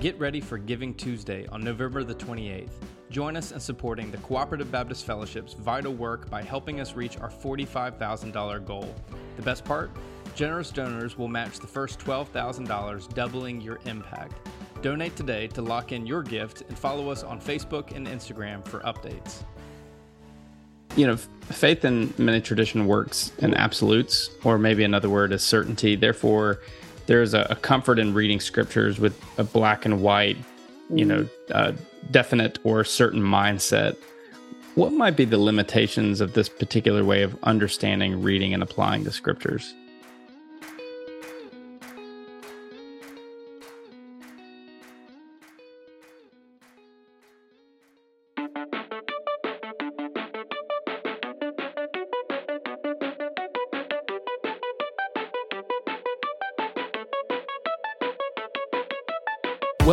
Get ready for Giving Tuesday on November the 28th. Join us in supporting the Cooperative Baptist Fellowship's vital work by helping us reach our $45,000 goal. The best part? Generous donors will match the first $12,000, doubling your impact. Donate today to lock in your gift and follow us on Facebook and Instagram for updates. You know, faith in many tradition works in absolutes, or maybe another word is certainty. Therefore, there's a, a comfort in reading scriptures with a black and white, you know, uh, definite or certain mindset. What might be the limitations of this particular way of understanding, reading, and applying the scriptures?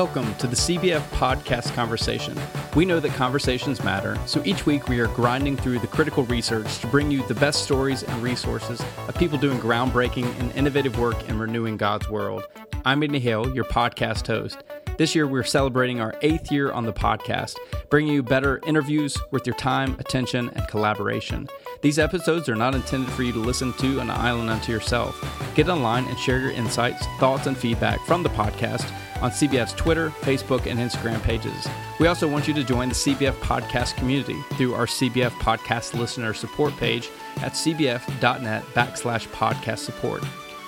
Welcome to the CBF Podcast Conversation. We know that conversations matter, so each week we are grinding through the critical research to bring you the best stories and resources of people doing groundbreaking and innovative work in renewing God's world. I'm Andy Hale, your podcast host. This year, we're celebrating our eighth year on the podcast, bringing you better interviews worth your time, attention, and collaboration. These episodes are not intended for you to listen to an island unto yourself. Get online and share your insights, thoughts, and feedback from the podcast on CBF's Twitter, Facebook, and Instagram pages. We also want you to join the CBF podcast community through our CBF podcast listener support page at cbf.net backslash podcast support.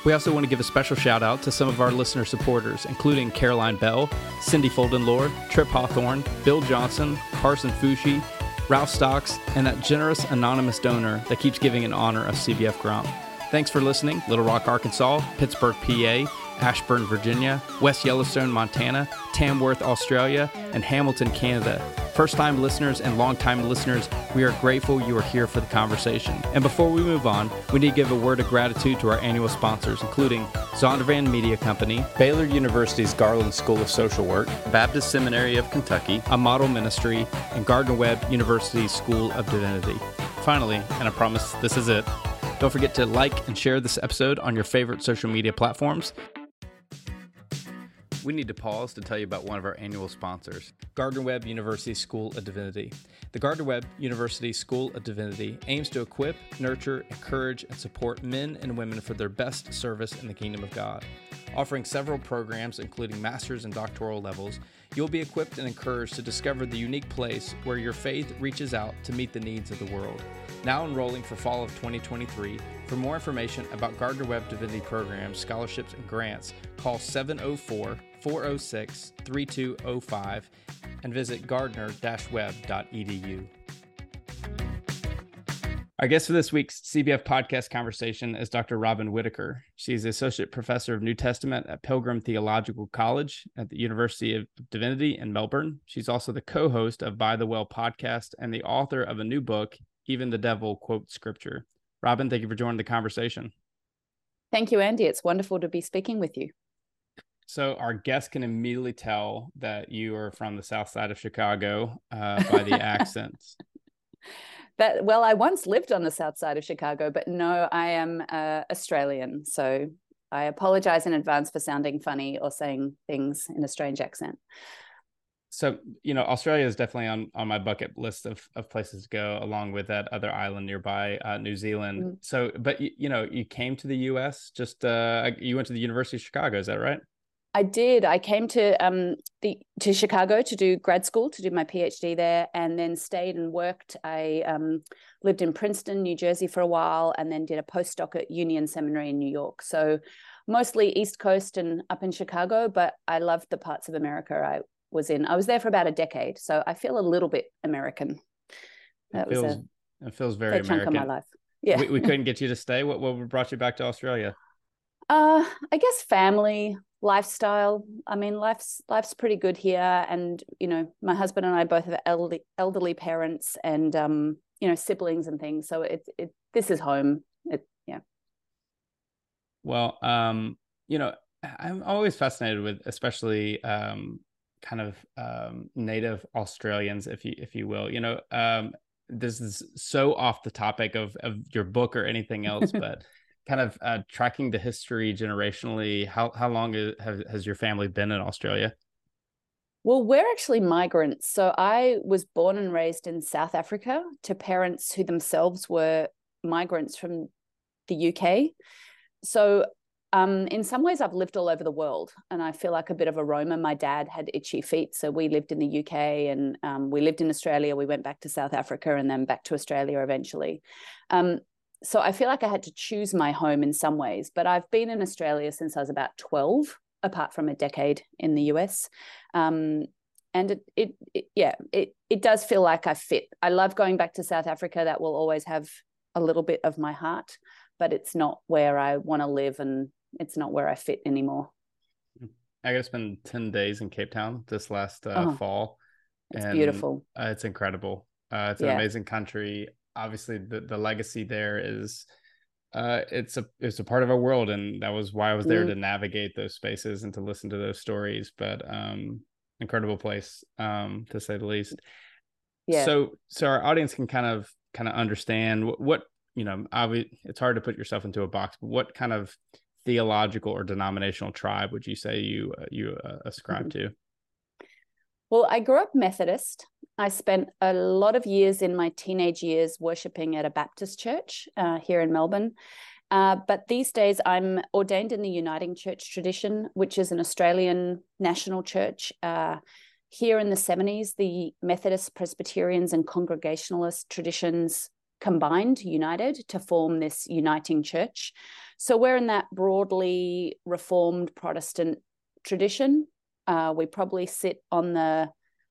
We also want to give a special shout out to some of our listener supporters, including Caroline Bell, Cindy Foldenlore, Trip Hawthorne, Bill Johnson, Carson Fushi, Ralph Stocks, and that generous anonymous donor that keeps giving in honor of CBF Grump. Thanks for listening, Little Rock, Arkansas, Pittsburgh, PA, Ashburn, Virginia, West Yellowstone, Montana, Tamworth, Australia, and Hamilton, Canada. First time listeners and long time listeners, we are grateful you are here for the conversation. And before we move on, we need to give a word of gratitude to our annual sponsors, including Zondervan Media Company, Baylor University's Garland School of Social Work, Baptist Seminary of Kentucky, A Model Ministry, and Gardner Webb University School of Divinity. Finally, and I promise this is it, don't forget to like and share this episode on your favorite social media platforms we need to pause to tell you about one of our annual sponsors, Gardner Webb University School of Divinity. The Gardner Webb University School of Divinity aims to equip, nurture, encourage, and support men and women for their best service in the kingdom of God. Offering several programs, including master's and doctoral levels, you'll be equipped and encouraged to discover the unique place where your faith reaches out to meet the needs of the world. Now enrolling for fall of 2023. For more information about Gardner Webb Divinity programs, scholarships, and grants, call 704 406 3205 and visit gardner-webb.edu. Our guest for this week's CBF podcast conversation is Dr. Robyn Whitaker. She's Associate Professor of New Testament at Pilgrim Theological College at the University of Divinity in Melbourne. She's also the co host of By the Well podcast and the author of a new book, Even the Devil Quotes Scripture. Robyn, thank you for joining the conversation. Thank you, Andy. It's wonderful to be speaking with you. So our guests can immediately tell that you are from the south side of Chicago uh, by the accents. That well, I once lived on the south side of Chicago, but no, I am uh, Australian. So I apologize in advance for sounding funny or saying things in a strange accent. So you know, Australia is definitely on on my bucket list of of places to go, along with that other island nearby, uh, New Zealand. Mm. So, but you, you know, you came to the U.S. Just uh, you went to the University of Chicago, is that right? I did. I came to um the to Chicago to do grad school to do my PhD there, and then stayed and worked. I um, lived in Princeton, New Jersey, for a while, and then did a postdoc at Union Seminary in New York. So mostly East Coast and up in Chicago, but I loved the parts of America I was in. I was there for about a decade, so I feel a little bit American. That it feels, was a, it feels very American. chunk of my life. Yeah, we, we couldn't get you to stay. What what brought you back to Australia? Uh, I guess family, lifestyle. I mean, life's life's pretty good here, and you know, my husband and I both have elderly elderly parents and um, you know, siblings and things. So it it this is home. It yeah. Well, um, you know, I'm always fascinated with, especially um, kind of um, native Australians, if you if you will. You know, um, this is so off the topic of of your book or anything else, but kind of uh, tracking the history generationally how how long has, has your family been in australia Well, we're actually migrants. So I was born and raised in South Africa to parents who themselves were migrants from the UK. So um, in some ways, I've lived all over the world and I feel like a bit of a Roma. My dad had itchy feet. So we lived in the UK and um, we lived in Australia. We went back to South Africa and then back to Australia eventually. Um, so I feel like I had to choose my home in some ways, but I've been in Australia since I was about 12 apart from a decade in the US. Um, and it, it, it, yeah, it, it does feel like I fit. I love going back to South Africa. That will always have a little bit of my heart, but it's not where I want to live and it's not where I fit anymore. I got to spend 10 days in Cape Town this last uh, oh, fall. It's beautiful. Uh, it's incredible. Uh, it's an yeah. amazing country. Obviously, the, the legacy there is uh, it's a it's a part of our world, and that was why I was there mm. to navigate those spaces and to listen to those stories. But um, incredible place, um, to say the least. Yeah. So so our audience can kind of kind of understand what, what you know. Obviously, it's hard to put yourself into a box, but what kind of theological or denominational tribe would you say you uh, you uh, ascribe mm-hmm. to? Well, I grew up Methodist. I spent a lot of years in my teenage years worshiping at a Baptist church uh, here in Melbourne. Uh, but these days, I'm ordained in the Uniting Church tradition, which is an Australian national church. Uh, here in the 70s, the Methodist, Presbyterians, and Congregationalist traditions combined, united to form this uniting church. So we're in that broadly Reformed Protestant tradition. Uh, we probably sit on the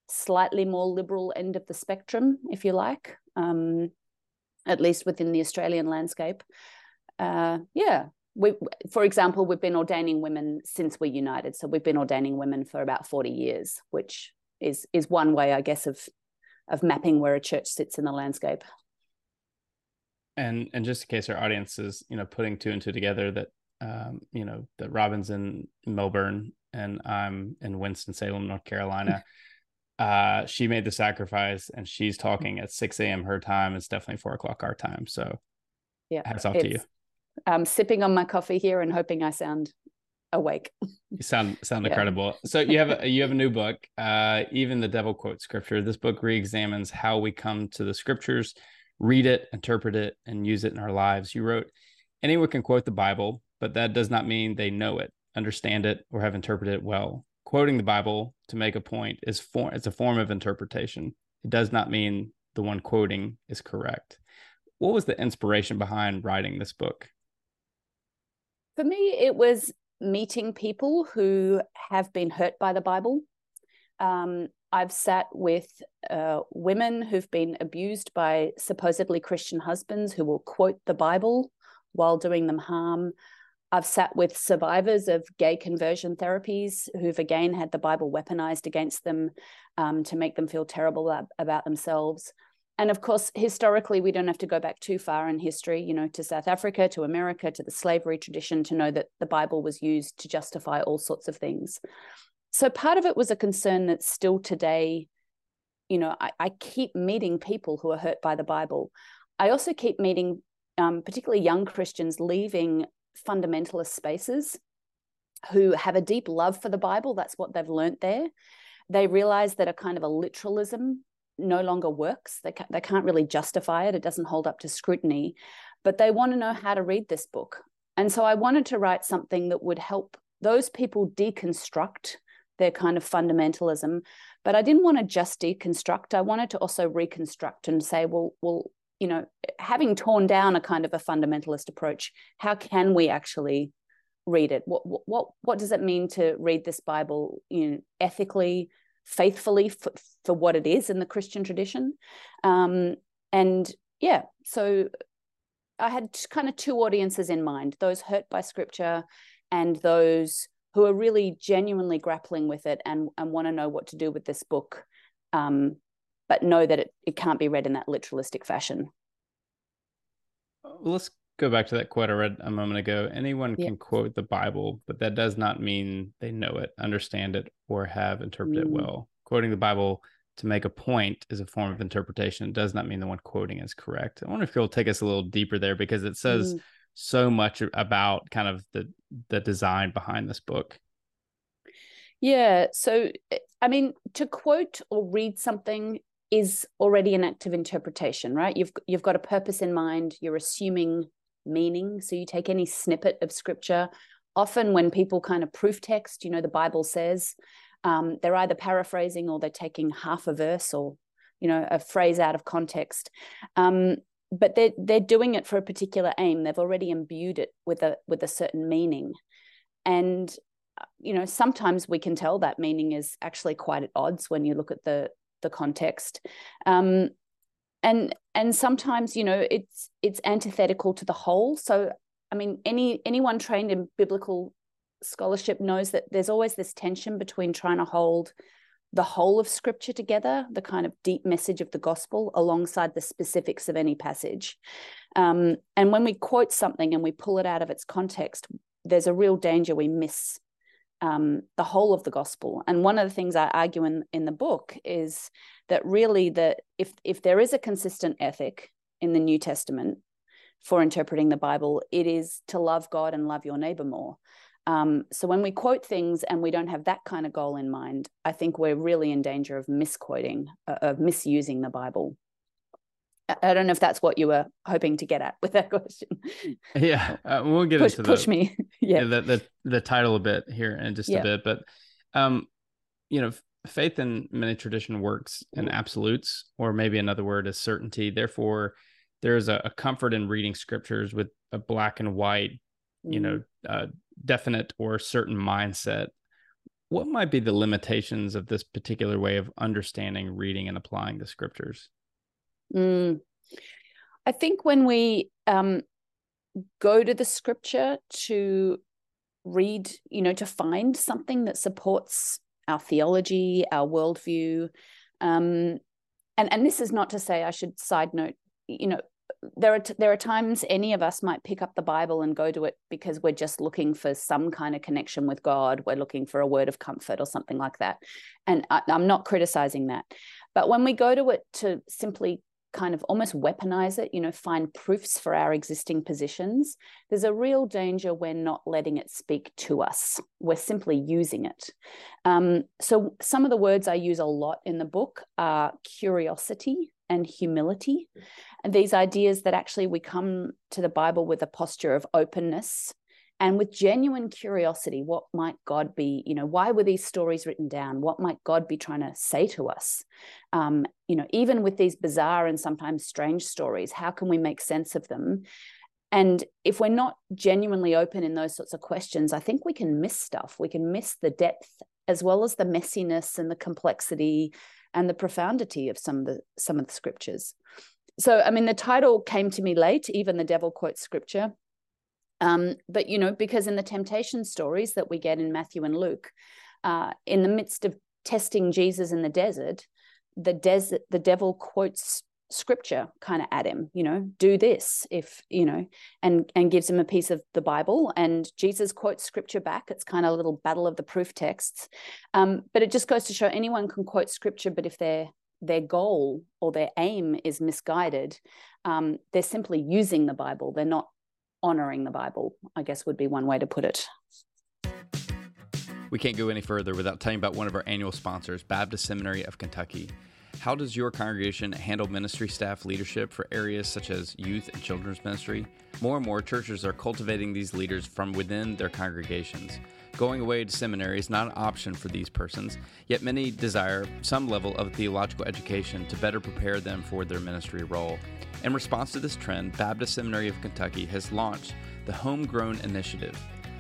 slightly more liberal end of the spectrum, if you like, um, at least within the Australian landscape. Uh, yeah, we, for example, we've been ordaining women since we united. So we've been ordaining women for about 40 years, which is is one way, I guess, of of mapping where a church sits in the landscape. And and just in case our audience is, you know, putting two and two together that um, you know, that Robyn's in Melbourne and I'm in Winston Salem, North Carolina. uh, she made the sacrifice and she's talking at 6 a.m. her time. It's definitely four o'clock our time. So yeah, hats off to you. I'm sipping on my coffee here and hoping I sound awake. You sound sound yeah. incredible. So you have a, you have a new book, uh, even the devil quotes scripture. This book re-examines how we come to the scriptures, read it, interpret it, and use it in our lives. You wrote, anyone can quote the Bible, but that does not mean they know it, understand it, or have interpreted it well quoting the Bible to make a point is for it's a form of interpretation. It does not mean the one quoting is correct. What was the inspiration behind writing this book? For me, it was meeting people who have been hurt by the Bible. Um, I've sat with uh, women who've been abused by supposedly Christian husbands who will quote the Bible while doing them harm. I've sat with survivors of gay conversion therapies who've again had the Bible weaponized against them um, to make them feel terrible about themselves. And of course, historically, we don't have to go back too far in history, you know, to South Africa, to America, to the slavery tradition to know that the Bible was used to justify all sorts of things. So part of it was a concern that still today, you know, I, I keep meeting people who are hurt by the Bible. I also keep meeting um, particularly young Christians leaving fundamentalist spaces who have a deep love for the Bible. That's what they've learnt there. They realize that a kind of a literalism no longer works. They, ca- they can't really justify it, it doesn't hold up to scrutiny, but they want to know how to read this book. And so I wanted to write something that would help those people deconstruct their kind of fundamentalism. But I didn't want to just deconstruct. I wanted to also reconstruct and say, well, well, you know, having torn down a kind of a fundamentalist approach, how can we actually read it? What what what does it mean to read this Bible, you know, ethically, faithfully for, for what it is in the Christian tradition? Um, and yeah, so I had kind of two audiences in mind: those hurt by Scripture, and those who are really genuinely grappling with it and and want to know what to do with this book. Um, but know that it, it can't be read in that literalistic fashion. Let's go back to that quote I read a moment ago. Anyone yeah. can quote the Bible, but that does not mean they know it, understand it, or have interpreted mm. it well. Quoting the Bible to make a point is a form of interpretation. It does not mean the one quoting is correct. I wonder if you'll take us a little deeper there because it says mm. so much about kind of the the design behind this book. Yeah. So, eh, I mean, to quote or read something is already an act of interpretation, right? You've you've got a purpose in mind. You're assuming meaning. So you take any snippet of scripture. Often, when people kind of proof text, you know, the Bible says, um, they're either paraphrasing or they're taking half a verse or, you know, a phrase out of context. Um, but they're they're doing it for a particular aim. They've already imbued it with a with a certain meaning, and you know sometimes we can tell that meaning is actually quite at odds when you look at the the context. Um, and and sometimes you know it's it's antithetical to the whole. So i mean any anyone trained in biblical scholarship knows that there's always this tension between trying to hold the whole of scripture together the kind of deep message of the gospel alongside the specifics of any passage. Um, and when we quote something and we pull it out of its context there's a real danger we miss um, the whole of the gospel. And one of the things I argue in, in the book is that really that if if there is a consistent ethic in the New Testament for interpreting the Bible, it is to love God and love your neighbor more. Um, so when we quote things and we don't have that kind of goal in mind, I think we're really in danger of misquoting, uh, of misusing the Bible. I don't know if that's what you were hoping to get at with that question. Yeah, uh, we'll get push, into push me. Yeah, the, the the title a bit here in just yeah. a bit, but um, you know, faith in many tradition works in absolutes, or maybe another word is certainty. Therefore, there's a, a comfort in reading scriptures with a black and white, you know, mm-hmm. uh, definite or certain mindset. What might be the limitations of this particular way of understanding, reading, and applying the scriptures? Mm. I think when we um, go to the scripture to read, you know, to find something that supports our theology, our worldview, um, and and this is not to say I should side note, you know, there are t- there are times any of us might pick up the Bible and go to it because we're just looking for some kind of connection with God. We're looking for a word of comfort or something like that, and I, I'm not criticizing that. But when we go to it to simply kind of almost weaponize it, you know, find proofs for our existing positions, there's a real danger we're not letting it speak to us. We're simply using it. Um, so, some of the words I use a lot in the book are curiosity and humility. And these ideas that actually we come to the Bible with a posture of openness and with genuine curiosity what might god be you know why were these stories written down? What might god be trying to say to us? Um, you know even with these bizarre and sometimes strange stories how can we make sense of them? And if we're not genuinely open in those sorts of questions i think we can miss stuff. We can miss the depth as well as the messiness and the complexity and the profundity of some of the some of the scriptures. So i mean the title came to me late even the devil quotes scripture um, but you know, because in the temptation stories that we get in Matthew and Luke, uh, in the midst of testing Jesus in the desert, the desert, the devil quotes scripture kind of at him you know do this if you know and and gives him a piece of the bible. And jesus quotes scripture back. It's kind of a little battle of the proof texts. Um, but it just goes to show anyone can quote scripture but if their their goal or their aim is misguided um, they're simply using the bible. They're not honoring the Bible, I guess would be one way to put it. We can't go any further without telling about one of our annual sponsors, Baptist Seminary of Kentucky. How does your congregation handle ministry staff leadership for areas such as youth and children's ministry? More and more churches are cultivating these leaders from within their congregations. Going away to seminary is not an option for these persons, yet many desire some level of theological education to better prepare them for their ministry role. In response to this trend, Baptist Seminary of Kentucky has launched the Homegrown Initiative.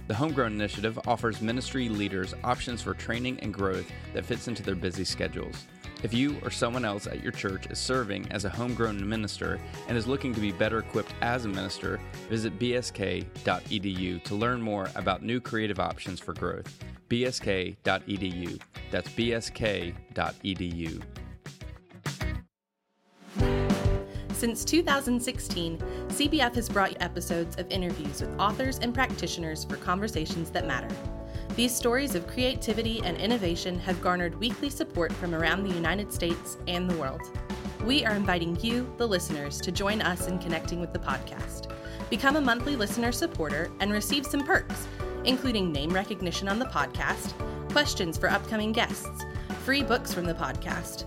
The Homegrown Initiative offers ministry leaders options for training and growth that fits into their busy schedules. If you or someone else at your church is serving as a homegrown minister and is looking to be better equipped as a minister, visit bsk.edu to learn more about new creative options for growth. bsk.edu. That's bsk.edu. Since 2016, CBF has brought you episodes of interviews with authors and practitioners for conversations that matter. These stories of creativity and innovation have garnered weekly support from around the United States and the world. We are inviting you, the listeners, to join us in connecting with the podcast. Become a monthly listener supporter and receive some perks, including name recognition on the podcast questions for upcoming guests, free books from the podcast,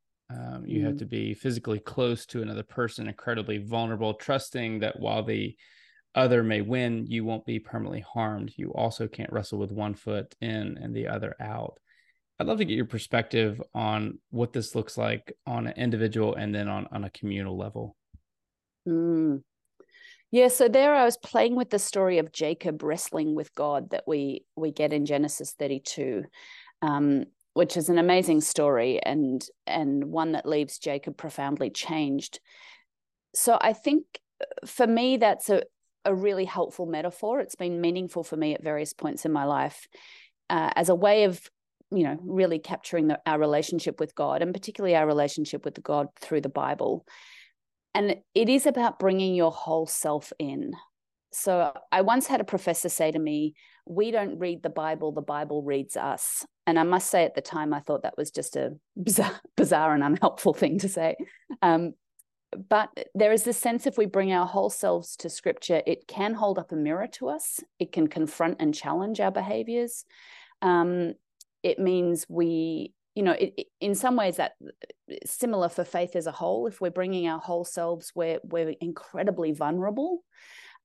Um, you mm. have to be physically close to another person, incredibly vulnerable, trusting that while the other may win, you won't be permanently harmed. You also can't wrestle with one foot in and the other out. I'd love to get your perspective on what this looks like on an individual and then on, on a communal level. Mm. Yeah, so there I was playing with the story of Jacob wrestling with God that we we get in Genesis 32, um, which is an amazing story and and one that leaves Jacob profoundly changed. So I think uh, for me that's a a really helpful metaphor. It's been meaningful for me at various points in my life uh, as a way of you know really capturing the, our relationship with god and particularly our relationship with god through the bible and it is about bringing your whole self in so i once had a professor say to me we don't read the bible the bible reads us. And i must say at the time i thought that was just a bizarre, bizarre and unhelpful thing to say. Um, but there is this sense if we bring our whole selves to scripture it can hold up a mirror to us. It can confront and challenge our behaviors. Um, it means we you know it, it, in some ways that similar for faith as a whole if we're bringing our whole selves we're we're incredibly vulnerable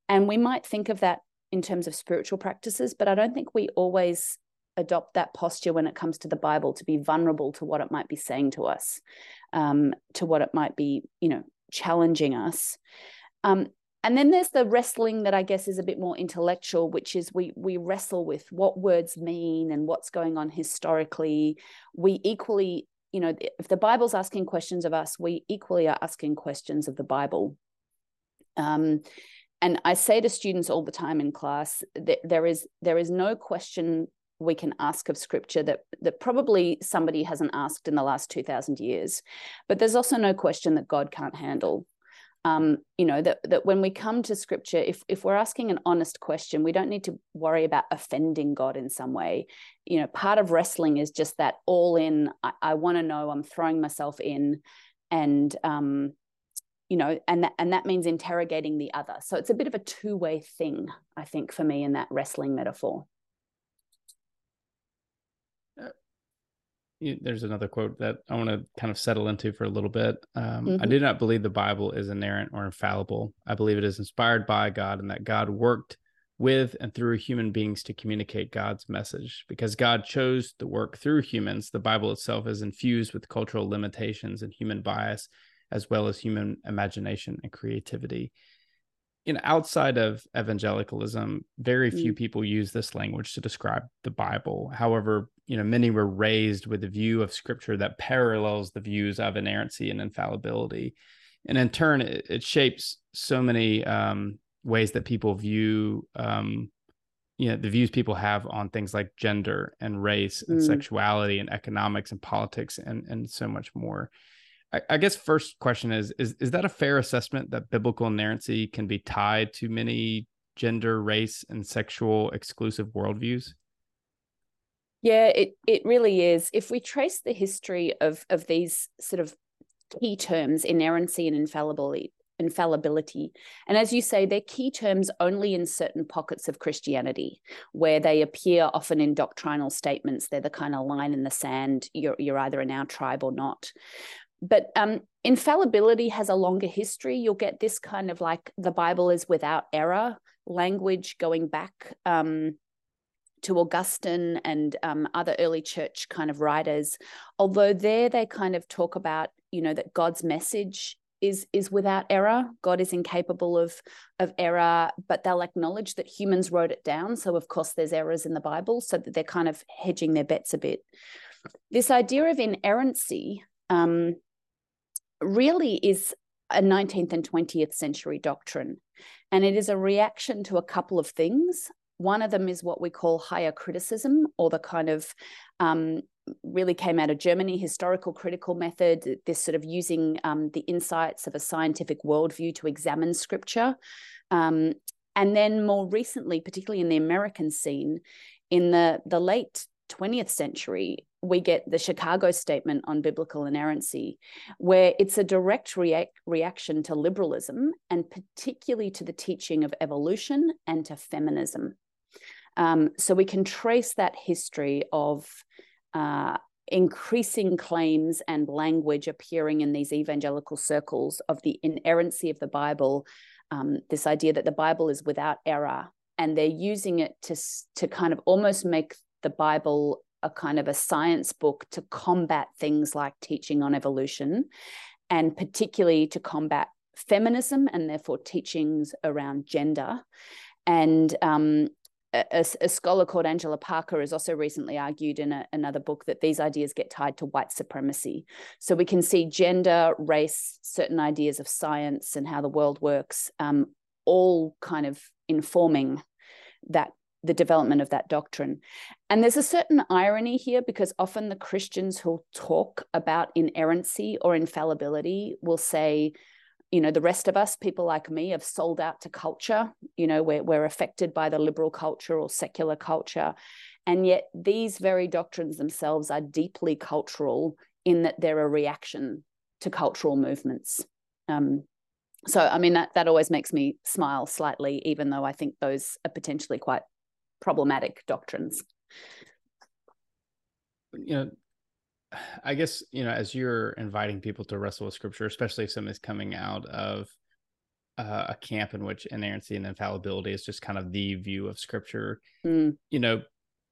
and we might think of that in terms of spiritual practices but i don't think we always adopt that posture when it comes to the bible to be vulnerable to what it might be saying to us um, to what it might be you know challenging us um, and then there's the wrestling that I guess is a bit more intellectual, which is we we wrestle with what words mean and what's going on historically. We equally, you know, if the Bible's asking questions of us, we equally are asking questions of the Bible. Um, and I say to students all the time in class that there is there is no question we can ask of scripture that that probably somebody hasn't asked in the last 2000 years. But there's also no question that god can't handle. Um, you know that that when we come to scripture if if we're asking an honest question we don't need to worry about offending god in some way. You know part of wrestling is just that all in i, I want to know i'm throwing myself in and um you know and that and that means interrogating the other so it's a bit of a two-way thing i think for me in that wrestling metaphor there's another quote that I want to kind of settle into for a little bit. Um, mm-hmm. I do not believe the Bible is inerrant or infallible. I believe it is inspired by God and that God worked with and through human beings to communicate God's message. Because God chose to work through humans, the Bible itself is infused with cultural limitations and human bias, as well as human imagination and creativity you know outside of evangelicalism very few mm. people use this language to describe the bible however you know many were raised with a view of scripture that parallels the views of inerrancy and infallibility and in turn it, it shapes so many um, ways that people view um, you know the views people have on things like gender and race and mm. sexuality and economics and politics and and so much more I, I guess first question is is is that a fair assessment that biblical inerrancy can be tied to many gender, race, and sexual exclusive worldviews? Yeah, it it really is. If we trace the history of of these sort of key terms, inerrancy and infallibility, infallibility. And as you say, they're key terms only in certain pockets of Christianity, where they appear often in doctrinal statements. They're the kind of line in the sand. You're, you're either in our tribe or not but um, infallibility has a longer history. You'll get this kind of like the Bible is without error language going back um, to Augustine and um, other early church kind of writers. Although there they kind of talk about, you know, that God's message is is without error. God is incapable of of error, but they'll acknowledge that humans wrote it down. So of course there's errors in the Bible, so that they're kind of hedging their bets a bit. This idea of inerrancy um, really is a 19th and 20th century doctrine. And it is a reaction to a couple of things. one of them is what we call higher criticism, or the kind of um, really came out of Germany, historical critical method, this sort of using um, the insights of a scientific worldview to examine scripture. Um, and then more recently, particularly in the American scene, in the, the late 20th century, we get the Chicago Statement on Biblical Inerrancy, where it's a direct react, reaction to liberalism and particularly to the teaching of evolution and to feminism. Um, so we can trace that history of uh, increasing claims and language appearing in these evangelical circles of the inerrancy of the Bible, um, this idea that the Bible is without error, and they're using it to to kind of almost make the Bible a kind of a science book to combat things like teaching on evolution, and particularly to combat feminism and therefore teachings around gender. And um, a, a, scholar called Angela Parker has also recently argued in a, another book that these ideas get tied to white supremacy. So we can see gender, race, certain ideas of science and how the world works, um, all kind of informing that the development of that doctrine. And there's a certain irony here because often the Christians who talk about inerrancy or infallibility will say, you know the rest of us people like me have sold out to culture. You know we're, we're affected by the liberal culture or secular culture. And yet these very doctrines themselves are deeply cultural in that they're a reaction to cultural movements. Um, so i mean that that always makes me smile slightly even though i think those are potentially quite problematic doctrines you know I guess you know as you're inviting people to wrestle with scripture, especially if somebody's coming out of uh, a camp in which inerrancy and infallibility is just kind of the view of scripture, mm. you know,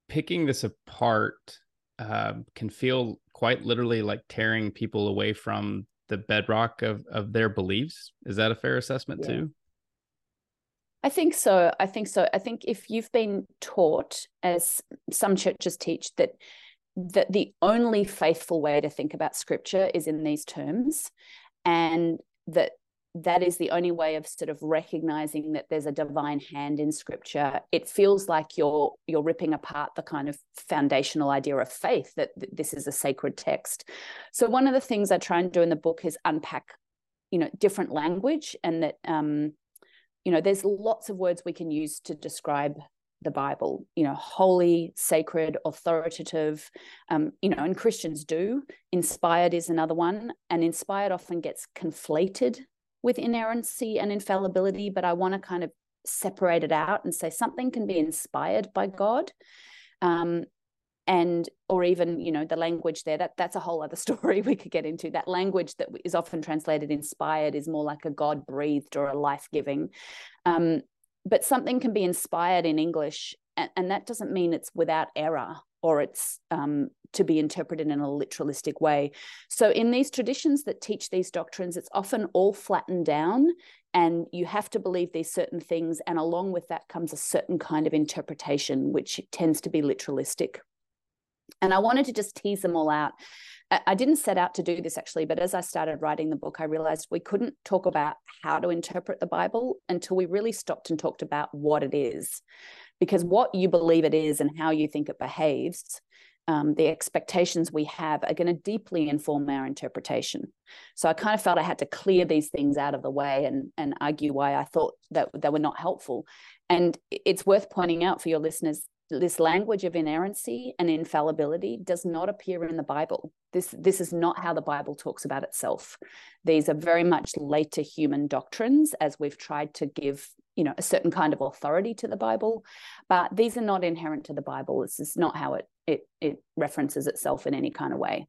picking this apart uh, can feel quite literally like tearing people away from the bedrock of of their beliefs. Is that a fair assessment yeah. too? I think so. I think so. I think if you've been taught, as some churches teach, that that the only faithful way to think about scripture is in these terms and that that is the only way of sort of recognizing that there's a divine hand in scripture it feels like you're you're ripping apart the kind of foundational idea of faith that, that this is a sacred text so one of the things i try and do in the book is unpack you know different language and that um you know there's lots of words we can use to describe the Bible, you know, holy, sacred, authoritative, um, you know, and Christians do. Inspired is another one. And inspired often gets conflated with inerrancy and infallibility, but I want to kind of separate it out and say something can be inspired by God. Um, and or even you know the language there that that's a whole other story we could get into that language that is often translated inspired is more like a god breathed or a life giving um, but something can be inspired in English, and, and that doesn't mean it's without error or it's um, to be interpreted in a literalistic way. So, in these traditions that teach these doctrines, it's often all flattened down, and you have to believe these certain things. And along with that comes a certain kind of interpretation, which tends to be literalistic. And I wanted to just tease them all out I didn't set out to do this actually, but as I started writing the book, I realized we couldn't talk about how to interpret the Bible until we really stopped and talked about what it is. Because what you believe it is and how you think it behaves, um, the expectations we have are going to deeply inform our interpretation. So I kind of felt I had to clear these things out of the way and, and argue why I thought that they were not helpful. And it's worth pointing out for your listeners this mm-hmm. language of inerrancy and infallibility does not appear in the Bible. This, this is not how the Bible talks about itself. These are very much later human doctrines, as we've tried to give, you know, a certain kind of authority to the Bible. But these are not inherent to the Bible. This is not how it it, it references itself in any kind of way.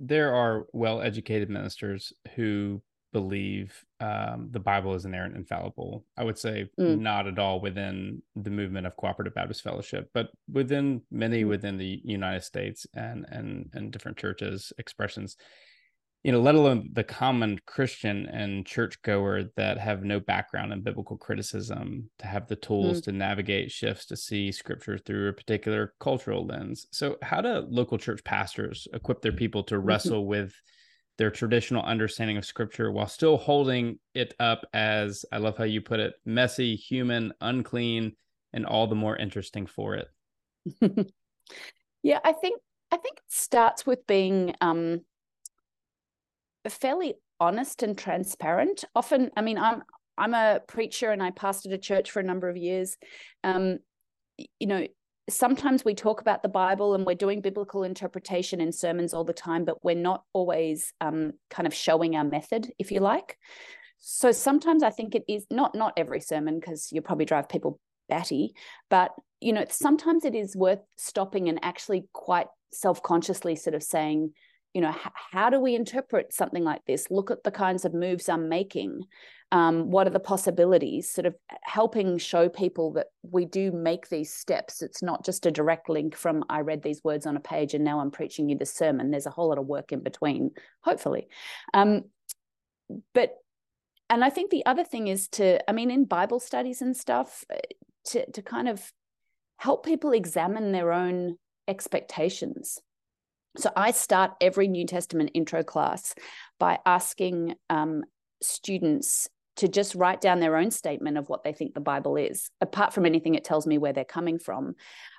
There are well-educated ministers who believe um, the Bible is inerrant and infallible. I would say mm. not at all within the movement of Cooperative Baptist Fellowship, but within many mm. within the United States and and and different churches expressions. You know, let alone the common Christian and churchgoer that have no background in biblical criticism to have the tools mm. to navigate shifts to see scripture through a particular cultural lens. So, how do local church pastors equip their people to mm-hmm. wrestle with their traditional understanding of scripture while still holding it up as I love how you put it messy, human, unclean, and all the more interesting for it? yeah, I think I think it starts with being um, fairly honest and transparent. Often, I mean, I'm I'm a preacher and I pastored a church for a number of years. Um, you know, sometimes we talk about the Bible and we're doing biblical interpretation in sermons all the time, but we're not always um, kind of showing our method, if you like. So sometimes I think it is not not every sermon because you probably drive people batty, but you know sometimes it is worth stopping and actually quite self-consciously sort of saying, you know, how do we interpret something like this? Look at the kinds of moves I'm making. Um, what are the possibilities? Sort of helping show people that we do make these steps. It's not just a direct link from i read these words on a page and now i'm preaching you the sermon. There's a whole lot of work in between hopefully. Um, but and i think the other thing is to i mean in bible studies and stuff uh, to, to kind of help people examine their own expectations so I start every New Testament intro class by asking um, students to just write down their own statement of what they think the Bible is. Apart from anything, it tells me where they're coming from.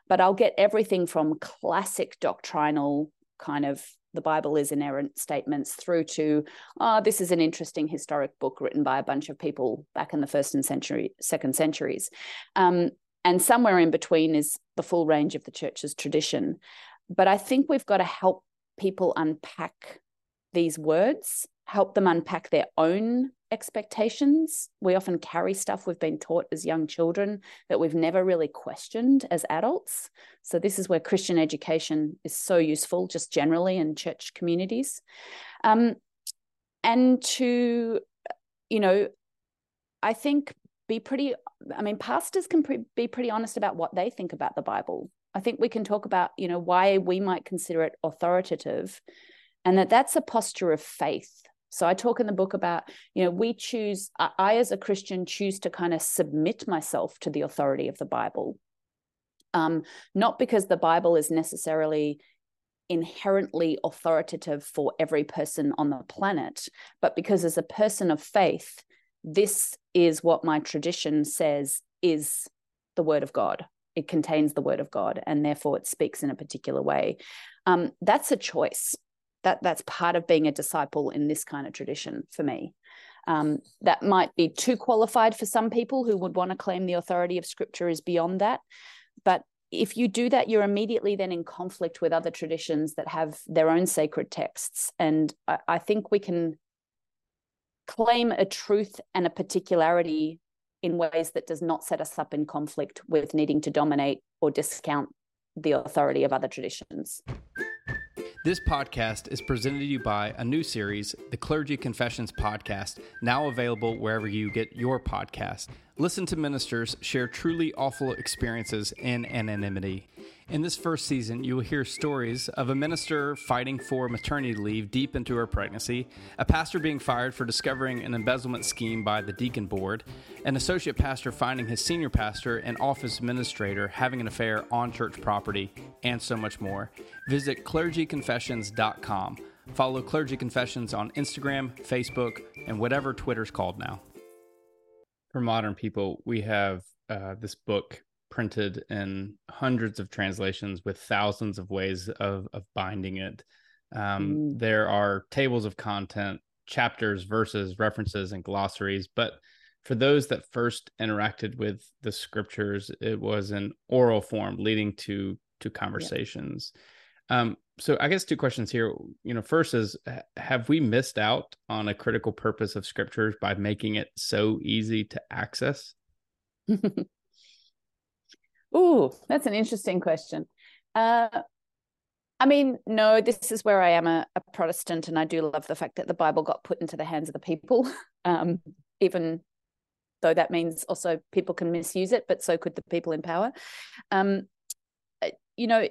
But I'll get everything from classic doctrinal kind of the Bible is inerrant statements through to, oh, this is an interesting historic book written by a bunch of people back in the first and century, second centuries. Um, and somewhere in between is the full range of the church's tradition. But I think we've got to help people unpack these words, help them unpack their own expectations. We often carry stuff we've been taught as young children that we've never really questioned as adults. So, this is where Christian education is so useful, just generally in church communities. Um, and to, you know, I think be pretty, I mean, pastors can pre- be pretty honest about what they think about the Bible. I think we can talk about, you know, why we might consider it authoritative and that that's a posture of faith so I talk in the book about, you know, we choose, I as a Christian choose to kind of submit myself to the authority of the Bible. Um, not because the Bible is necessarily inherently authoritative for every person on the planet, but because as a person of faith, this is what my tradition says is the word of God. It contains the word of God, and therefore it speaks in a particular way. Um, that's a choice. That that's part of being a disciple in this kind of tradition for me. Um, that might be too qualified for some people who would want to claim the authority of scripture is beyond that. But if you do that you're immediately then in conflict with other traditions that have their own sacred texts. And I, I think we can claim a truth and a particularity in ways that does not set us up in conflict with needing to dominate or discount the authority of other traditions. This podcast is presented to you by a new series, the Clergy Confessions Podcast, now available wherever you get your podcast. Listen to ministers share truly awful experiences in anonymity. In this first season, you will hear stories of a minister fighting for maternity leave deep into her pregnancy, a pastor being fired for discovering an embezzlement scheme by the deacon board, an associate pastor finding his senior pastor and office administrator having an affair on church property, and so much more. Visit clergyconfessions.com. Follow Clergy Confessions on Instagram, Facebook, and whatever Twitter's called now. For modern people, we have uh, this book printed in hundreds of translations with thousands of ways of, of binding it. Um, mm. There are tables of content, chapters, verses, references, and glossaries. But for those that first interacted with the scriptures, it was an oral form leading to to conversations. Yeah. Um, so I guess two questions here. You know, first is have we missed out on a critical purpose of scriptures by making it so easy to access? Oh, that's an interesting question. Uh, I mean, no, this is where I am a, a, Protestant, and I do love the fact that the Bible got put into the hands of the people, um, even though that means also people can misuse it, but so could the people in power. Um, you know,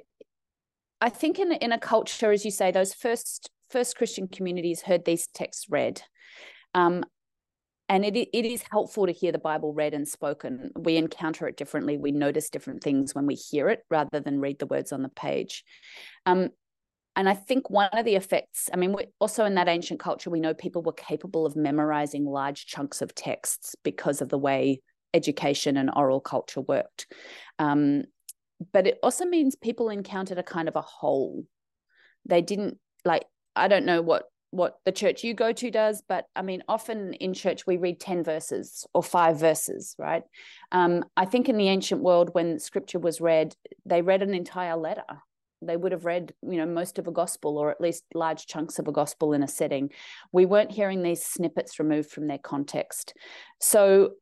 I think in in a culture, as you say, those first first Christian communities heard these texts read. Um, and it, it is helpful to hear the bible read and spoken we encounter it differently we notice different things when we hear it rather than read the words on the page um, And I think one of the effects, I mean, also in that ancient culture, we know people were capable of memorizing large chunks of texts because of the way education and oral culture worked. Um, but it also means people encountered a kind of a hole. They didn't like, I don't know what what the church you go to does but i mean often in church we read 10 verses or 5 verses right? Um, i think in the ancient world when scripture was read they read an entire letter. They would have read you know most of a gospel or at least large chunks of a gospel in a setting. We weren't hearing these snippets removed from their context. So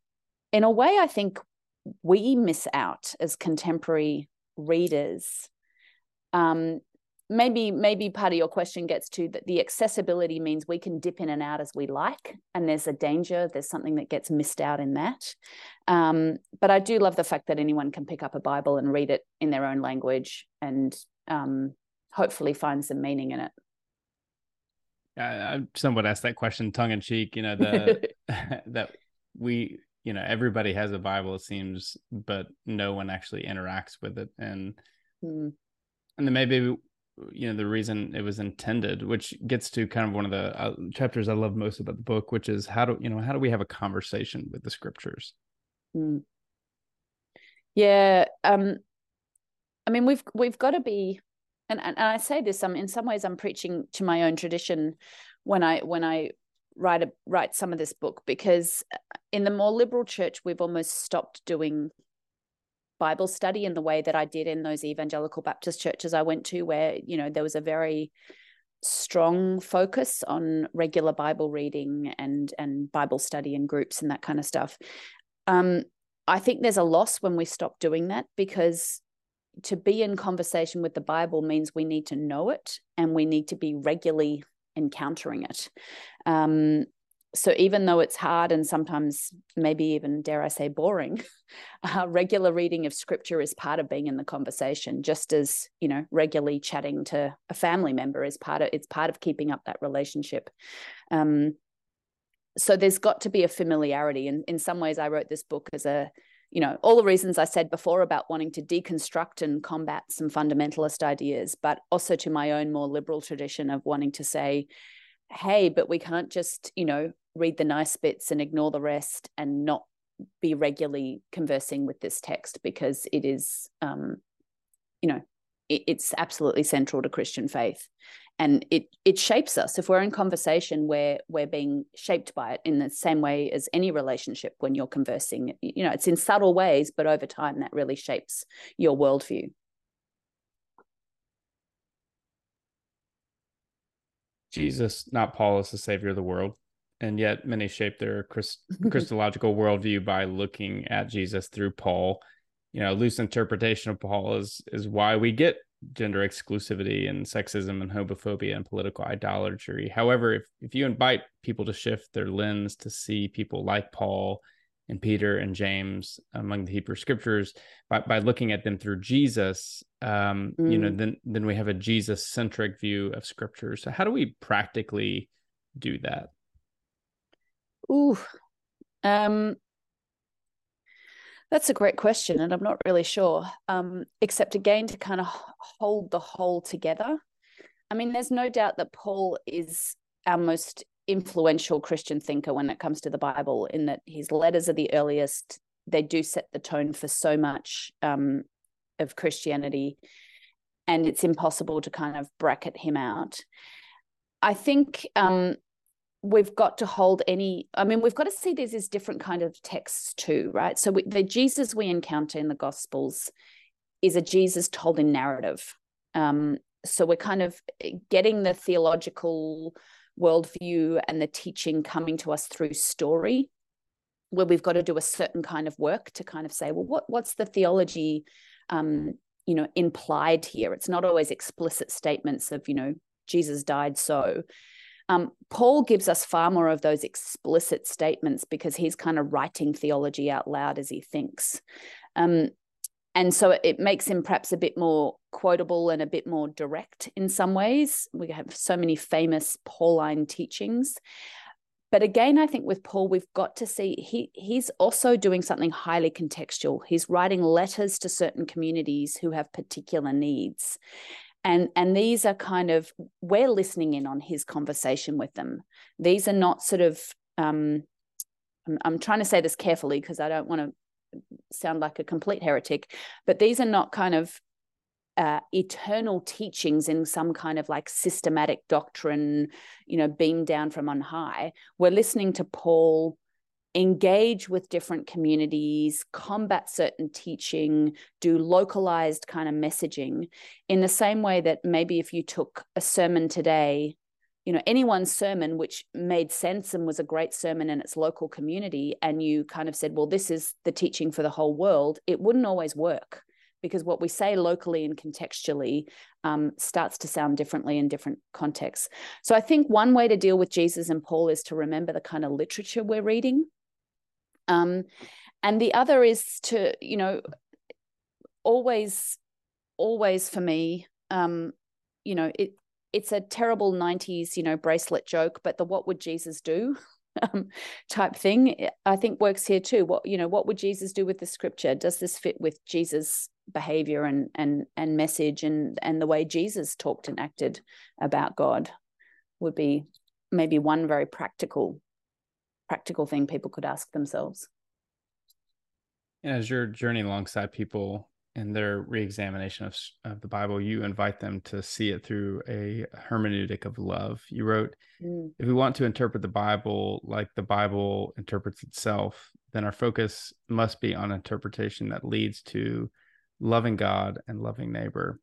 in a way i think we miss out as contemporary readers um, maybe maybe part of your question gets to that the accessibility means we can dip in and out as we like and there's a danger there's something that gets missed out in that um, but i do love the fact that anyone can pick up a bible and read it in their own language and um, hopefully find some meaning in it I somewhat asked that question tongue in cheek. You know, the that we, you know, everybody has a Bible, it seems, but no one actually interacts with it. And mm. and then maybe you know the reason it was intended which gets to kind of one of the uh, chapters i love most about the book which is how do you know how do we have a conversation with the scriptures mm. yeah um i mean we've we've got to be and, and i say this um in some ways i'm preaching to my own tradition when i when i write a, write some of this book because uh, in the more liberal church we've almost stopped doing Bible study in the way that I did in those evangelical Baptist churches I went to, where, you know, there was a very strong focus on regular Bible reading and and Bible study in groups and that kind of stuff. Um, I think there's a loss when we stop doing that because to be in conversation with the Bible means we need to know it and we need to be regularly encountering it. Um, so even though it's hard and sometimes maybe even dare i say boring uh, regular reading of scripture is part of being in the conversation just as you know regularly chatting to a family member is part of it's part of keeping up that relationship um, so there's got to be a familiarity and in some ways i wrote this book as a you know all the reasons i said before about wanting to deconstruct and combat some fundamentalist ideas but also to my own more liberal tradition of wanting to say hey but we can't just you know read the nice bits and ignore the rest and not be regularly conversing with this text because it is um you know it, it's absolutely central to christian faith and it it shapes us if we're in conversation where we're being shaped by it in the same way as any relationship when you're conversing you know it's in subtle ways but over time that really shapes your worldview Jesus, not Paul, is the savior of the world. And yet many shape their Christ- Christological worldview by looking at Jesus through Paul. You know, loose interpretation of Paul is is why we get gender exclusivity and sexism and homophobia and political idolatry. However, if, if you invite people to shift their lens to see people like Paul and Peter and James among the Hebrew scriptures by, by looking at them through Jesus, um, mm. you know, mm. then then we have a Jesus centric view of scripture. So how do we practically do that? Ooh, um, that's a great question, and I'm not really sure. Um, except again to kind of hold the whole together. I mean, there's no doubt that Paul is our most influential Christian thinker when it comes to the Bible, in that his letters are the earliest. They do set the tone for so much um, of Christianity, and it's impossible to kind of bracket him out. I think um, we've got to hold any. I mean, we've got to see these as different kind of texts too, right? So we, the Jesus we encounter in the Gospels is a Jesus told in narrative. Um, so we're kind of getting the theological worldview and the teaching coming to us through story where we've got to do a certain kind of work to kind of say well what what's the theology um you know implied here it's not always explicit statements of you know jesus died so um, Paul gives us far more of those explicit statements because he's kind of writing theology out loud as he thinks. Um, and so it makes him perhaps a bit more quotable and a bit more direct in some ways. We have so many famous Pauline teachings. But again, I think with Paul, we've got to see he he's also doing something highly contextual. He's writing letters to certain communities who have particular needs. And and these are kind of we're listening in on his conversation with them these are not sort of um i'm, I'm trying to say this carefully because i don't want to sound like a complete heretic but these are not kind of uh, eternal teachings in some kind of like systematic doctrine, you know, beamed down from on high. We're listening to Paul engage with different communities, combat certain teaching, do localized kind of messaging in the same way that maybe if you took a sermon today, you know, anyone's sermon which made sense and was a great sermon in its local community, and you kind of said, well, this is the teaching for the whole world, it wouldn't always work because what we say locally and contextually um, starts to sound differently in different contexts. So I think one way to deal with Jesus and Paul is to remember the kind of literature we're reading um, and the other is to, you know, always, always for me, um, you know, it it's a terrible 90s, you know, bracelet joke, but the what would Jesus do? Um, type thing i think works here too what you know what would jesus do with the scripture does this fit with jesus behavior and and and message and and the way jesus talked and acted about god would be maybe one very practical practical thing people could ask themselves. as you're journeying alongside people in their reexamination of, of the Bible, you invite them to see it through a hermeneutic of love. You wrote, mm. if we want to interpret the Bible like the Bible interprets itself, then our focus must be on interpretation that leads to loving God and loving neighbor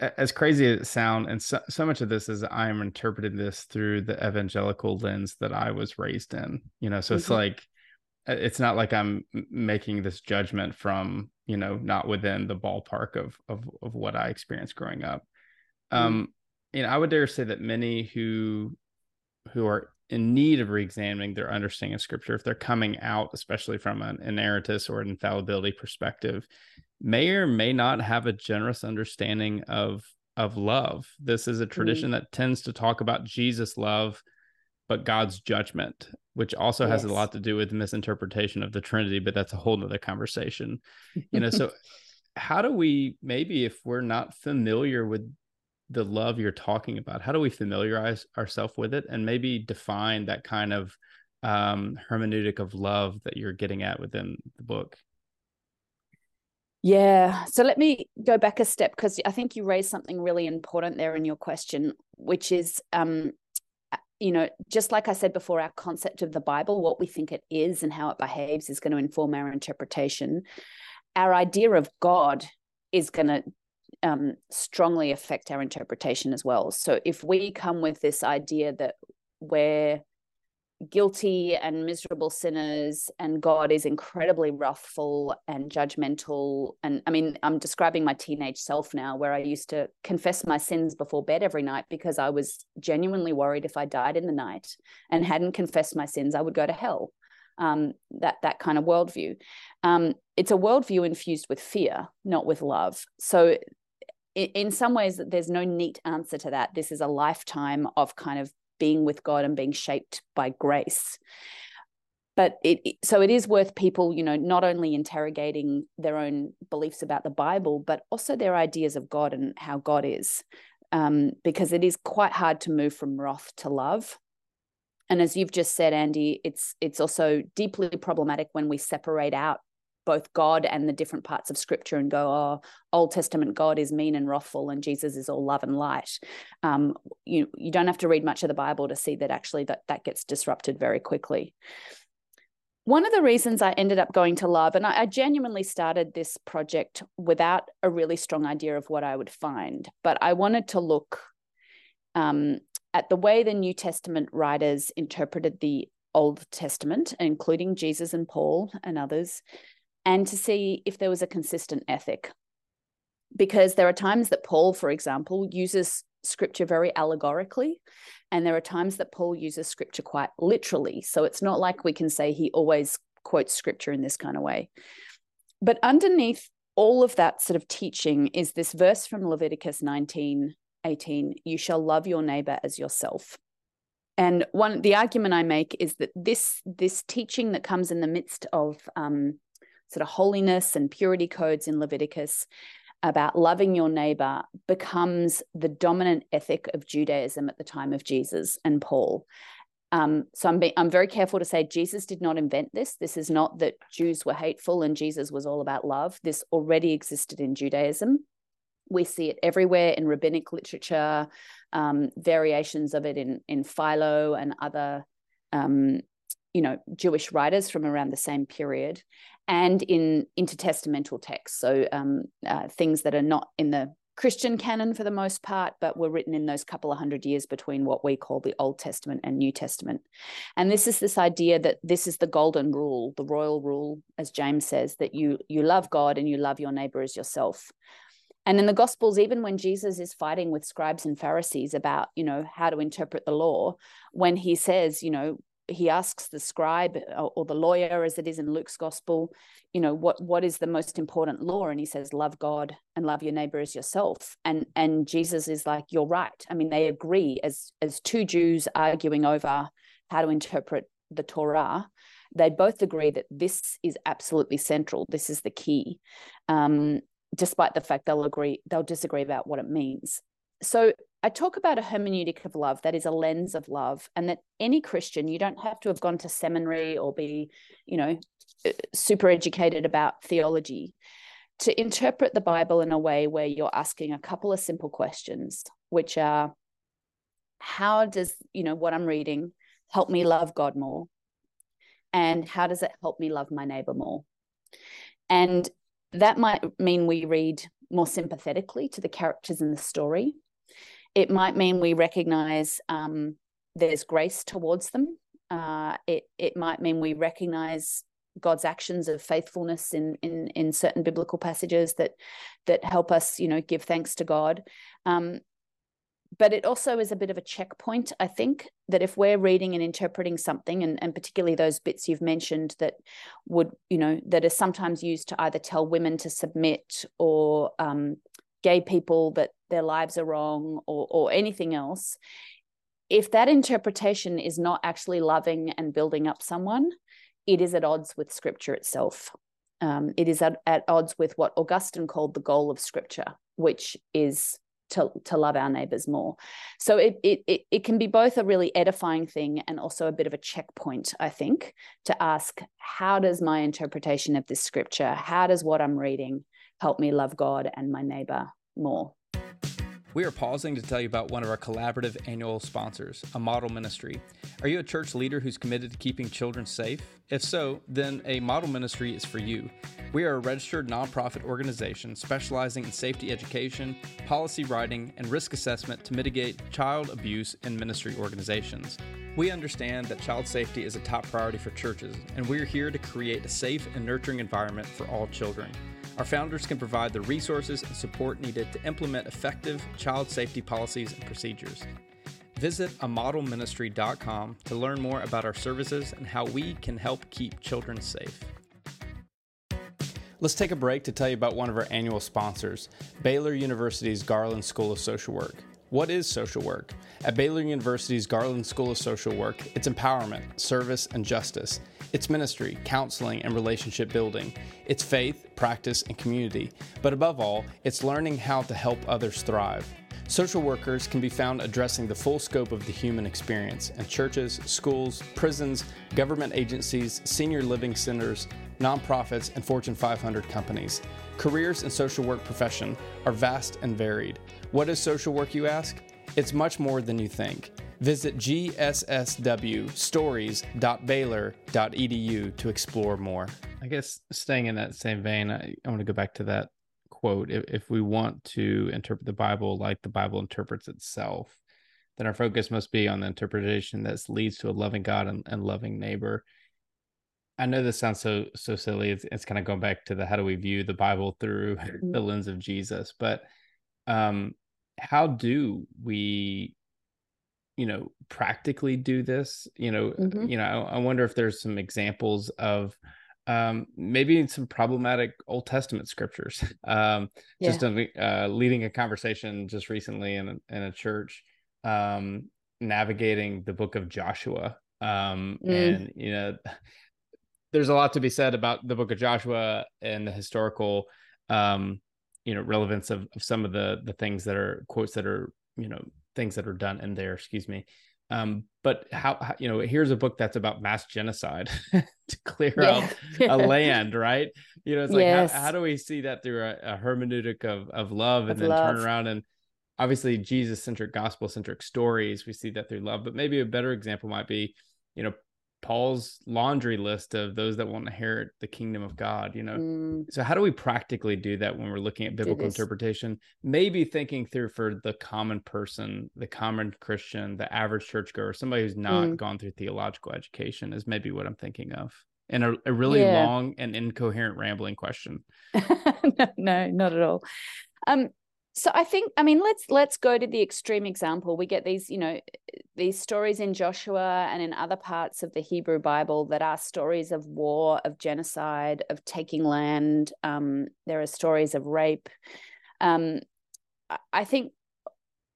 as crazy as it sounds, and so, so much of this is I'm interpreting this through the evangelical lens that I was raised in. You know, so mm-hmm. it's like uh, it's not like I'm making this judgment from you know not within the ballpark of of of what I experienced growing up. Mm-hmm. Um, you know, I would dare say that many who who are in need of reexamining their understanding of scripture, if they're coming out, especially from an inerrantist or an infallibility perspective, may or may not have a generous understanding of of love. This is a mm-hmm. tradition mm-hmm. that tends to talk about Jesus' love, but God's judgment, which also yes. has a lot to do with misinterpretation of the Trinity, but that's a whole nother conversation. You know, so how do we maybe if we're not familiar with the love you're talking about, how do we familiarize ourselves with it and maybe define that kind of um, hermeneutic of love that you're getting at within the book? Yeah. So let me go back a step because I think you raised something really important there in your question, which is, um, you know, just like I said before, our concept of the Bible, what we think it is and how it behaves is going to inform our interpretation. Our idea of God is going to um, strongly affect our interpretation as well. So if we come with this idea that we're guilty and miserable sinners and god is incredibly wrathful and judgmental. And i mean i'm describing my teenage self now where i used to confess my sins before bed every night because i was genuinely worried if i died in the night and hadn't confessed my sins i would go to hell. Um, that that kind of worldview. Um, it's a worldview infused with fear not with love. So in some ways there's no neat answer to that. This is a lifetime of kind of being with God and being shaped by grace. But it so it is worth people, you know, not only interrogating their own beliefs about the Bible, but also their ideas of God and how God is, um, because it is quite hard to move from wrath to love. And as you've just said, Andy, it's it's also deeply problematic when we separate out both God and the different parts of scripture and go, oh, Old Testament God is mean and wrathful and Jesus is all love and light. Um, you, you don't have to read much of the Bible to see that actually that, that gets disrupted very quickly. One of the reasons I ended up going to love, and I, I genuinely started this project without a really strong idea of what I would find, but I wanted to look um, at the way the New Testament writers interpreted the Old Testament, including Jesus and Paul and others, and to see if there was a consistent ethic. Because there are times that Paul, for example, uses scripture very allegorically, and there are times that Paul uses scripture quite literally. So it's not like we can say he always quotes scripture in this kind of way. But underneath all of that sort of teaching is this verse from Leviticus 19 18 you shall love your neighbor as yourself and one the argument i make is that this this teaching that comes in the midst of um, sort of holiness and purity codes in Leviticus about loving your neighbor becomes the dominant ethic of Judaism at the time of Jesus and Paul. Um, so I'm, be- I'm very careful to say Jesus did not invent this. This is not that Jews were hateful and Jesus was all about love. This already existed in Judaism. We see it everywhere in rabbinic literature, um, variations of it in in Philo and other, um, you know, Jewish writers from around the same period, and in intertestamental texts. So um, uh, things that are not in the Christian canon for the most part, but were written in those couple of hundred years between what we call the Old Testament and New Testament. And this is this idea that this is the golden rule, the royal rule, as James says, that you you love God and you love your neighbor as yourself. And in the Gospels, even when Jesus is fighting with scribes and Pharisees about, you know, how to interpret the law, when he says, you know, he asks the scribe or the lawyer, as it is in Luke's Gospel, you know, what what is the most important law? And he says, love God and love your neighbor as yourself. And and Jesus is like, you're right. I mean, they agree as as two Jews arguing over how to interpret the Torah they both agree that this is absolutely central. This is the key. Um, despite the fact they'll agree, they'll disagree about what it means. So I talk about a hermeneutic of love that is a lens of love, and that any Christian, you don't have to have gone to seminary or be, you know, uh, super educated about theology to interpret the Bible in a way where you're asking a couple of simple questions, which are how does, you know, what I'm reading help me love God more? And how does it help me love my neighbor more? And that might mean we read more sympathetically to the characters in the story. It might mean we recognize um, there's grace towards them. Uh, it it might mean we recognize God's actions of faithfulness in in in certain biblical passages that that help us, you know, give thanks to God. Um, but it also is a bit of a checkpoint i think that if we're reading and interpreting something and, and particularly those bits you've mentioned that would you know that are sometimes used to either tell women to submit or um, gay people that their lives are wrong or or anything else if that interpretation is not actually loving and building up someone it is at odds with scripture itself um, it is at, at odds with what augustine called the goal of scripture which is to, to love our neighbors more. So it, it, it, it can be both a really edifying thing and also a bit of a checkpoint, I think, to ask how does my interpretation of this scripture, how does what I'm reading help me love God and my neighbor more? We are pausing to tell you about one of our collaborative annual sponsors, a model ministry. Are you a church leader who's committed to keeping children safe? If so, then a model ministry is for you. We are a registered nonprofit organization specializing in safety education, policy writing, and risk assessment to mitigate child abuse in ministry organizations. We understand that child safety is a top priority for churches, and we're here to create a safe and nurturing environment for all children. Our founders can provide the resources and support needed to implement effective child safety policies and procedures. Visit amodelministry.com to learn more about our services and how we can help keep children safe. Let's take a break to tell you about one of our annual sponsors, Baylor University's Garland School of Social Work. What is social work? At Baylor University's Garland School of Social Work, it's empowerment, service, and justice. It's ministry, counseling, and relationship building. It's faith, practice, and community. But above all, it's learning how to help others thrive. Social workers can be found addressing the full scope of the human experience in churches, schools, prisons, government agencies, senior living centers, nonprofits, and Fortune 500 companies. Careers in social work profession are vast and varied. What is social work, you ask? It's much more than you think. Visit gsswstories.baylor.edu to explore more. I guess staying in that same vein, I, I want to go back to that quote. If, if we want to interpret the Bible like the Bible interprets itself, then our focus must be on the interpretation that leads to a loving God and, and loving neighbor. I know this sounds so so silly. It's it's kind of going back to the how do we view the Bible through mm-hmm. the lens of Jesus, but um, how do we, you know, practically do this? You know, mm-hmm. you know, I, I, wonder if there's some examples of um, maybe some problematic Old Testament scriptures. Um, yeah. Just uh, leading a conversation just recently in a, in a church, um, navigating the book of Joshua, um, mm. and you know there's a lot to be said about the book of Joshua and the historical, um, you know relevance of, of some of the the things that are quotes that are you know things that are done in there excuse me um, but how, how, you know here's a book that's about mass genocide to clear yeah. out a land right you know it's like yes. how, how, do we see that through a, a hermeneutic of, of love and of then love. turn around and obviously jesus centric gospel centric stories we see that through love but maybe a better example might be you know Paul's laundry list of those that won't inherit the kingdom of God, you know. Mm. So how do we practically do that when we're looking at biblical interpretation? Maybe thinking through for the common person, the common Christian, the average churchgoer, somebody who's not mm. gone through theological education is maybe what I'm thinking of. And a, a really yeah. long and incoherent rambling question. no, no, not at all. Um, so i think i mean let's let's go to the extreme example. We get these you know these stories in joshua and in other parts of the hebrew bible that are stories of war of genocide of taking land. Um, there are stories of rape. Um, i think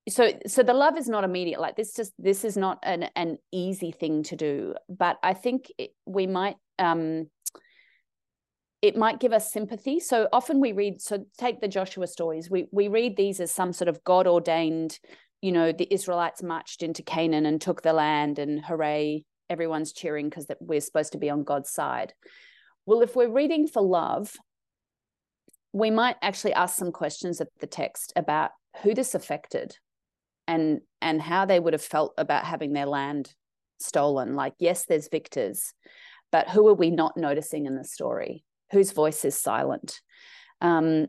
so so the love is not immediate. Like this just this is not an an easy thing to do. But i think it, we might um it might give us sympathy. So often we read, so take the Joshua stories, we, we read these as some sort of God ordained, you know, the Israelites marched into Canaan and took the land and hooray, everyone's cheering because we're supposed to be on God's side. Well, if we're reading for love, we might actually ask some questions of the text about who this affected and and how they would have felt about having their land stolen like yes there's victors but who are we not noticing in the story whose voice is silent. Um,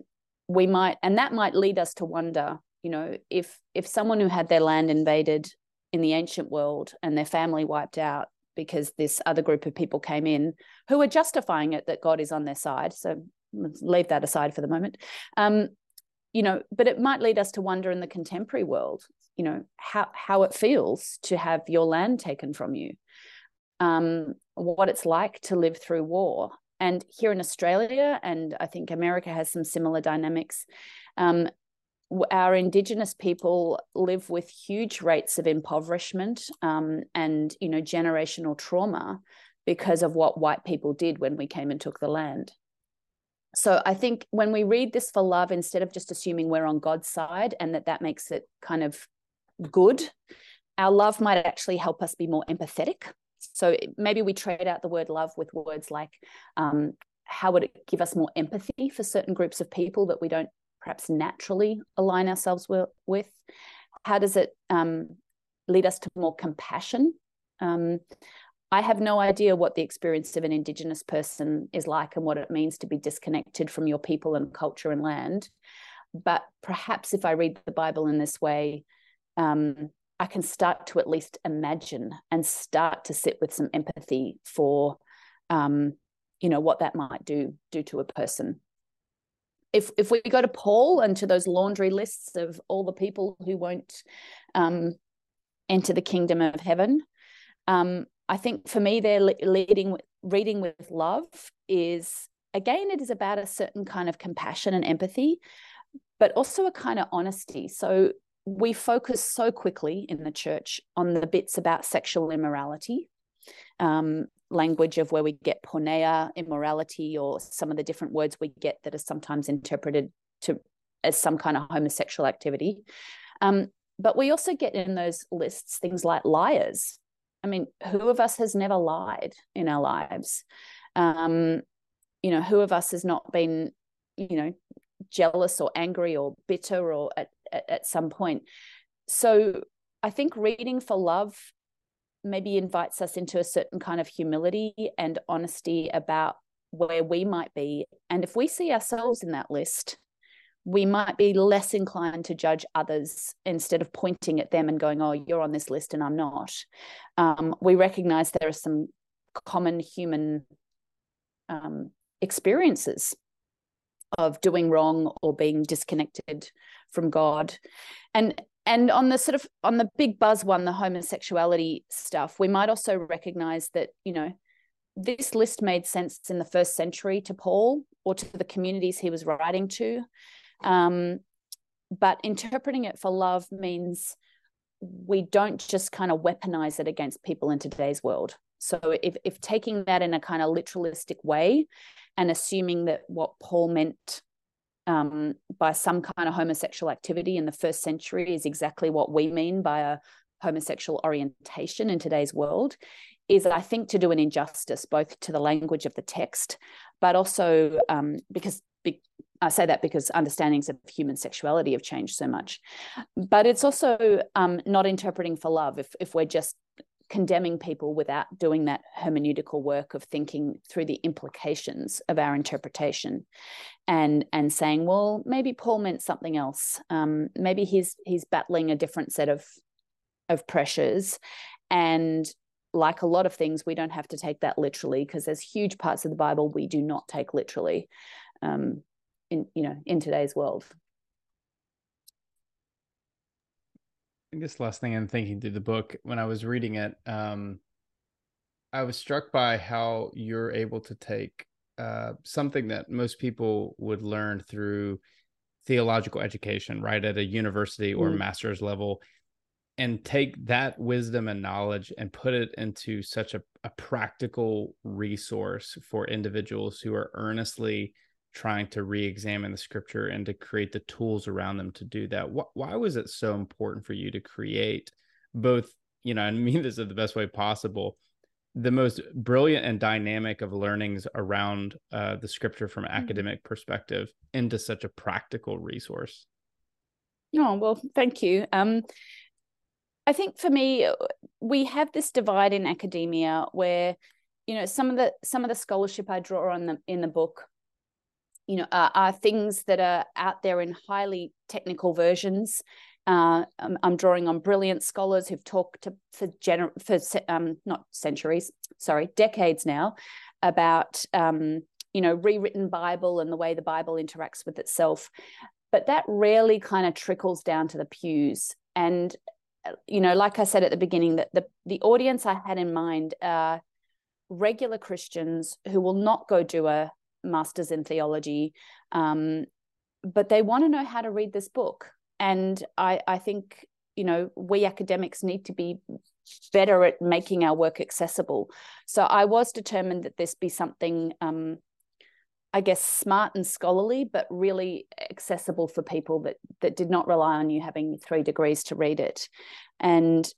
we might and that might lead us to wonder you know if if someone who had their land invaded in the ancient world and their family wiped out because this other group of people came in who are justifying it that god is on their side. So let's leave that aside for the moment. Um, you know but it might lead us to wonder in the contemporary world you know how how it feels to have your land taken from you um, what it's like to live through war and here in Australia, and I think America has some similar dynamics, um, our Indigenous people live with huge rates of impoverishment um, and you know generational trauma because of what white people did when we came and took the land. So I think when we read this for love, instead of just assuming we're on God's side and that that makes it kind of good, our love might actually help us be more empathetic so maybe we trade out the word love with words like um, how would it give us more empathy for certain groups of people that we don't perhaps naturally align ourselves with? How does it um, lead us to more compassion? Um, I have no idea what the experience of an Indigenous person is like and what it means to be disconnected from your people and culture and land. But perhaps if I read the Bible in this way, um, I can start to at least imagine and start to sit with some empathy for, um, you know, what that might do do to a person. If if we go to Paul and to those laundry lists of all the people who won't um, enter the kingdom of heaven, um, I think for me, they're leading reading with love is again, it is about a certain kind of compassion and empathy, but also a kind of honesty. So we focus so quickly in the church on the bits about sexual immorality, um, language of where we get porneia, immorality, or some of the different words we get that are sometimes interpreted to as some kind of homosexual activity. Um, but we also get in those lists things like liars. I mean, who of us has never lied in our lives? Um, you know, who of us has not been, you know, jealous or angry or bitter or at at, at some point. So I think reading for love maybe invites us into a certain kind of humility and honesty about where we might be. And if we see ourselves in that list, we might be less inclined to judge others instead of pointing at them and going, oh, you're on this list and I'm not. Um, we recognize there are some common human um, experiences of doing wrong or being disconnected from God. And and on the sort of on the big buzz one, the homosexuality stuff, we might also recognize that, you know, this list made sense in the first century to Paul or to the communities he was writing to. Um, but interpreting it for love means we don't just kind of weaponize it against people in today's world. So if, if taking that in a kind of literalistic way and assuming that what Paul meant um, by some kind of homosexual activity in the first century is exactly what we mean by a homosexual orientation in today's world is I think to do an injustice both to the language of the text, but also um, because be, I say that because understandings of human sexuality have changed so much. But it's also um, not interpreting for love if if we're just condemning people without doing that hermeneutical work of thinking through the implications of our interpretation and and saying well maybe paul meant something else. Um, maybe he's he's battling a different set of of pressures. And like a lot of things we don't have to take that literally because there's huge parts of the bible we do not take literally um, in you know in today's world I guess last thing I'm thinking through the book when I was reading it, um, I was struck by how you're able to take uh, something that most people would learn through theological education, right, at a university or mm. master's level, and take that wisdom and knowledge and put it into such a, a practical resource for individuals who are earnestly trying to re-examine the scripture and to create the tools around them to do that. Why was it so important for you to create both you know and mean this in the best way possible the most brilliant and dynamic of learnings around uh, the scripture from mm-hmm. academic perspective into such a practical resource? Oh well thank you. Um i think for me we have this divide in academia where you know some of the some of the scholarship i draw on the in the book you know, are, are things that are out there in highly technical versions. Uh, I'm, I'm, drawing on brilliant scholars who've talked to, for gener- for um, not centuries, sorry, decades now, about um, you know rewritten Bible and the way the Bible interacts with itself. But that rarely kind of trickles down to the pews. And you know, like I said at the beginning, that the the audience I had in mind are regular Christians who will not go do a masters in theology, um, but they want to know how to read this book. And I, I think you know we academics need to be better at making our work accessible. So I was determined that this be something. Um, I guess smart and scholarly, but really accessible for people that that did not rely on you having three degrees to read it. And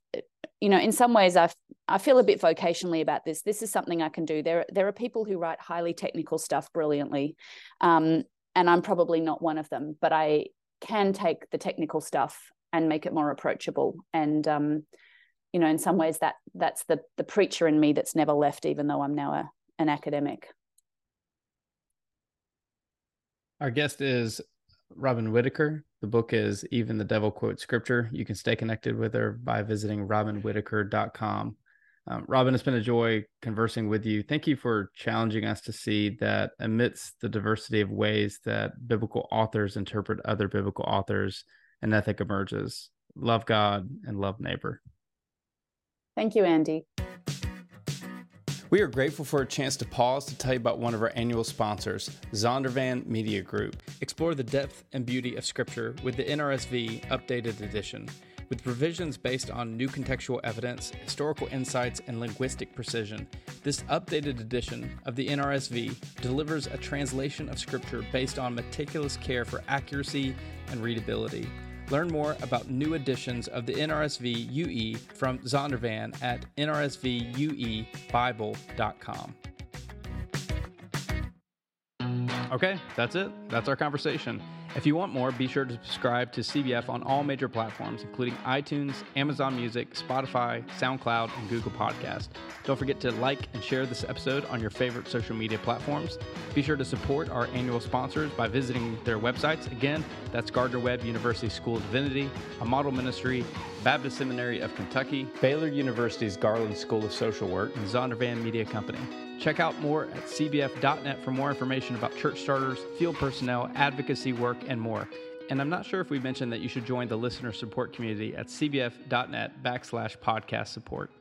you know, in some ways, I I feel a bit vocationally about this. This is something I can do. There there are people who write highly technical stuff brilliantly, um, and I'm probably not one of them. But I can take the technical stuff and make it more approachable. And um, you know, in some ways, that that's the the preacher in me that's never left, even though I'm now a, an academic. Our guest is Robyn Whitaker. The book is Even the Devil Quotes Scripture. You can stay connected with her by visiting robynwhitaker.com. Um, Robyn, it's been a joy conversing with you. Thank you for challenging us to see that amidst the diversity of ways that biblical authors interpret other biblical authors, an ethic emerges. Love God and love neighbor. Thank you, Andy. We are grateful for a chance to pause to tell you about one of our annual sponsors, Zondervan Media Group. Explore the depth and beauty of Scripture with the NRSV Updated Edition. With provisions based on new contextual evidence, historical insights, and linguistic precision, this updated edition of the NRSV delivers a translation of Scripture based on meticulous care for accuracy and readability. Learn more about new editions of the NRSV UE from Zondervan at nrsvuebible.com. Okay, that's it. That's our conversation. If you want more, be sure to subscribe to CBF on all major platforms, including iTunes, Amazon Music, Spotify, SoundCloud, and Google Podcast. Don't forget to like and share this episode on your favorite social media platforms. Be sure to support our annual sponsors by visiting their websites. Again, that's Gardner Webb University School of Divinity, a model ministry, Baptist Seminary of Kentucky, Baylor University's Garland School of Social Work, and Zondervan Media Company. Check out more at cbf.net for more information about church starters, field personnel, advocacy work, and more. And I'm not sure if we mentioned that you should join the listener support community at cbf.net backslash podcast support.